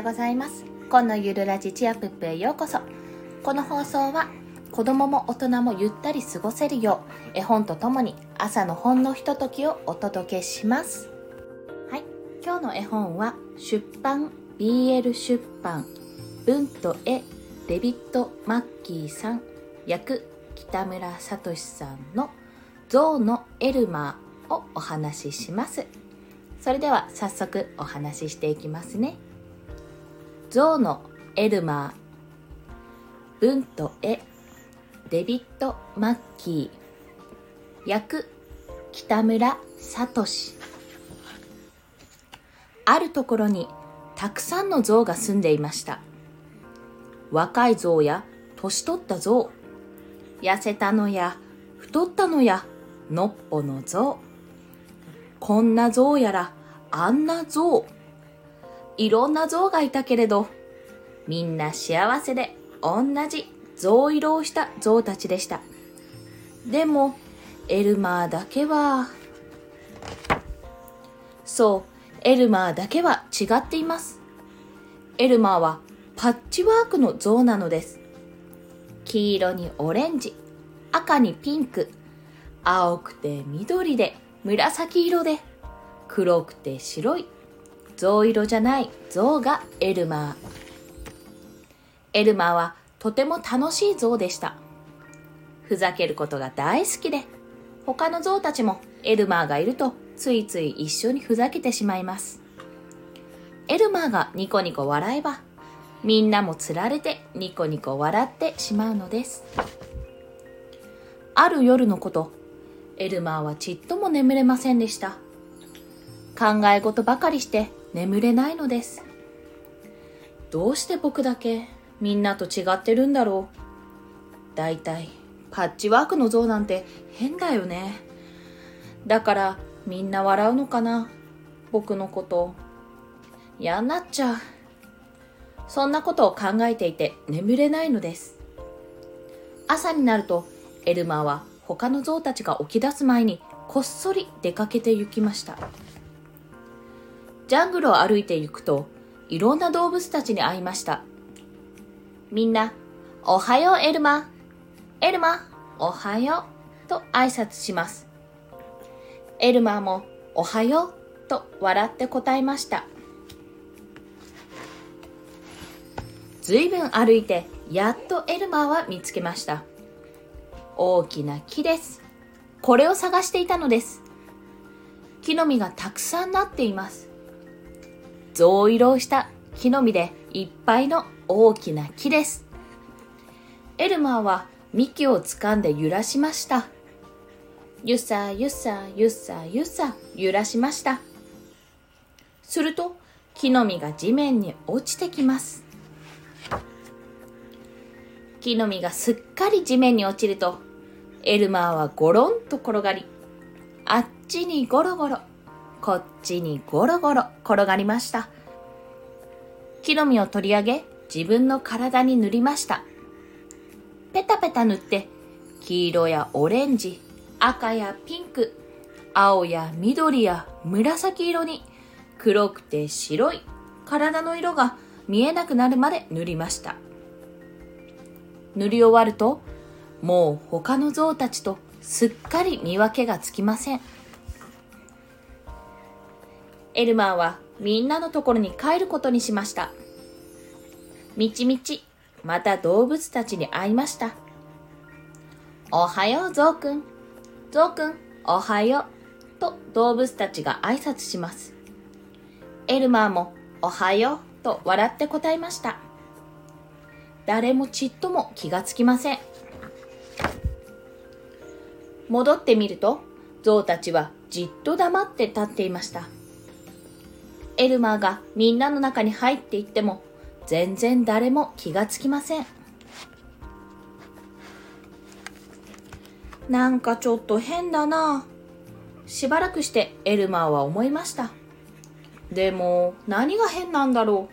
ようございます。今のゆるラジチアプップへようこそ。この放送は子供も大人もゆったり過ごせるよう絵本とともに朝のほんのひとときをお届けします。はい。今日の絵本は出版 BL 出版文と絵デビッド・マッキーさん役北村聡さんのゾウのエルマーをお話しします。それでは早速お話ししていきますね。ゾウのエルマー文と絵デビッド・マッキー役北村聡。あるところにたくさんの象が住んでいました。若い象や年取った象痩せたのや太ったのやのっぽの象こんな象やらあんな象いろんな象がいたけれどみんな幸せで同じ象色をした象たちでした。でもエルマーだけはそうエルマーだけは違っています。エルマーはパッチワークの象なのです。黄色にオレンジ赤にピンク青くて緑で紫色で黒くて白い象色じゃない象がエルマー。エルマーはとても楽しい象でした。ふざけることが大好きで。他の象たちもエルマーがいるとついつい一緒にふざけてしまいます。エルマーがニコニコ笑えばみんなもつられてニコニコ笑ってしまうのです。ある夜のことエルマーはちっとも眠れませんでした。考え事ばかりして眠れないのです。どうして僕だけみんなと違ってるんだろう？だいたいパッチワークの像なんて変だよね。だからみんな笑うのかな？僕のこと。嫌になっちゃう。そんなことを考えていて眠れないのです。朝になるとエルマーは他の象たちが起き出す前にこっそり出かけて行きました。ジャングルを歩いて行くといろんな動物たちに会いました。みんなおはようエルマ。エルマおはようと挨拶します。エルマもおはようと笑って答えました。ずいぶん歩いてやっとエルマーは見つけました。大きな木です。これを探していたのです。木の実がたくさんなっています。象色をした木の実でいっぱいの大きな木です。エルマーは幹を掴んで揺らしました。ゆさゆさゆさゆさ揺らしました。すると木の実が地面に落ちてきます。木の実がすっかり地面に落ちるとエルマーはゴロンと転がりあっちにゴロゴロ。こっちにゴロゴロ転がりました。木の実を取り上げ自分の体に塗りました。ペタペタ塗って黄色やオレンジ赤やピンク青や緑や紫色に黒くて白い体の色が見えなくなるまで塗りました。塗り終わるともう他の象たちとすっかり見分けがつきません。エルマーはみんなのところに帰ることにしました。みちみちまた動物たちに会いました。おはようゾウくん。ゾウくんおはよう。と動物たちが挨拶します。エルマーもおはようと笑って答えました。誰もちっとも気がつきません。戻ってみるとゾウたちはじっと黙って立っていました。エルマーがみんなの中に入っていっても全然誰も気がつきません。なんかちょっと変だな。しばらくしてエルマーは思いました。でも何が変なんだろ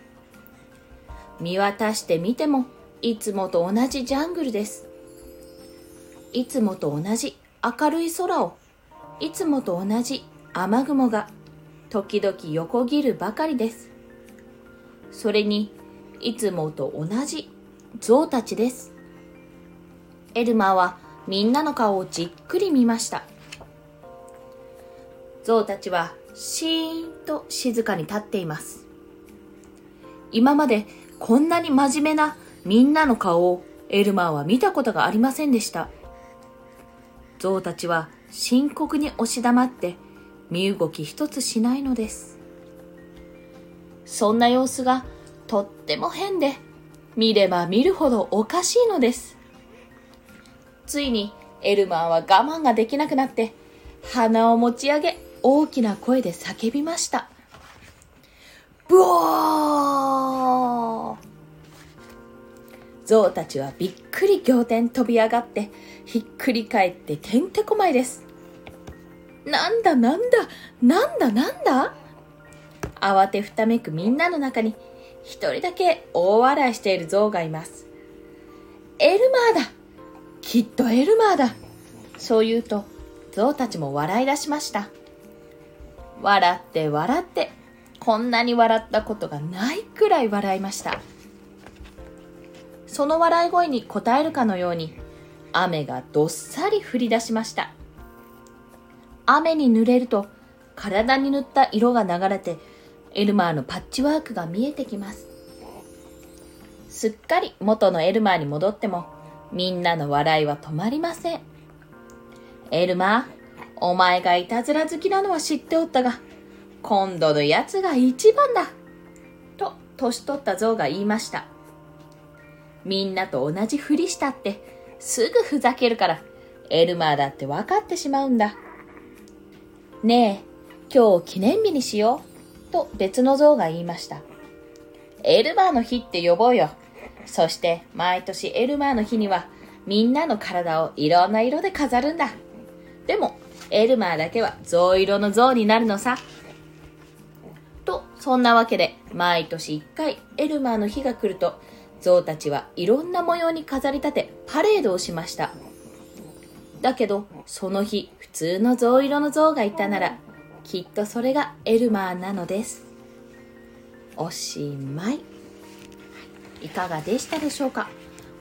う。見渡してみてもいつもと同じジャングルです。いつもと同じ明るい空をいつもと同じ雨雲が時々横切るばかりです。それにいつもと同じ象たちです。エルマーはみんなの顔をじっくり見ました。象たちはシーンと静かに立っています。今までこんなに真面目なみんなの顔をエルマーは見たことがありませんでした。象たちは深刻に押し黙って身動き一つしないのです。そんな様子がとっても変で見れば見るほどおかしいのです。ついにエルマーは我慢ができなくなって鼻を持ち上げ大きな声で叫びました。ブオー！象たちはびっくり仰天飛び上がってひっくり返っててんてこまいです。なんだなんだなんだなんだ？慌てふためくみんなの中に一人だけ大笑いしている象がいます。エルマーだ。きっとエルマーだ。そう言うと象たちも笑い出しました。笑って笑ってこんなに笑ったことがないくらい笑いました。その笑い声に応えるかのように雨がどっさり降り出しました。雨に濡れると体に塗った色が流れてエルマーのパッチワークが見えてきます。すっかり元のエルマーに戻ってもみんなの笑いは止まりません。エルマーお前がいたずら好きなのは知っておったが今度のやつが一番だと年取った象が言いました。みんなと同じふりしたってすぐふざけるからエルマーだって分かってしまうんだ。ねえ今日記念日にしようと別の象が言いました。エルマーの日って呼ぼうよ。そして毎年エルマーの日にはみんなの体をいろんな色で飾るんだ。でもエルマーだけは象色の象になるのさ。とそんなわけで毎年1回エルマーの日が来ると象たちはいろんな模様に飾り立てパレードをしました。だけどその日普通の象色の象がいたならきっとそれがエルマーなのです。おしまい。いかがでしたでしょうか？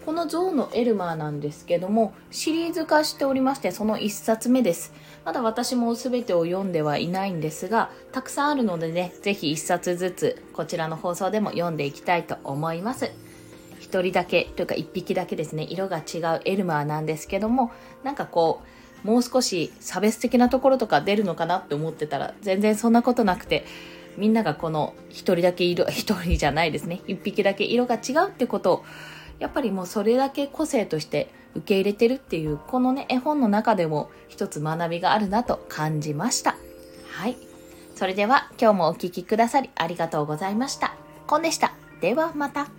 この象のエルマーなんですけどもシリーズ化しておりましてその1冊目です。まだ私も全てを読んではいないんですがたくさんあるのでねぜひ1冊ずつこちらの放送でも読んでいきたいと思います。1人だけというか1匹だけですね色が違うエルマーなんですけどもなんかこうもう少し差別的なところとか出るのかなって思ってたら全然そんなことなくてみんながこの一人だけ色、一人じゃないですね。一匹だけ色が違うってことを、やっぱりもうそれだけ個性として受け入れてるっていう、このね、絵本の中でも一つ学びがあるなと感じました。はい。それでは今日もお聴きくださりありがとうございました。コンでした。ではまた。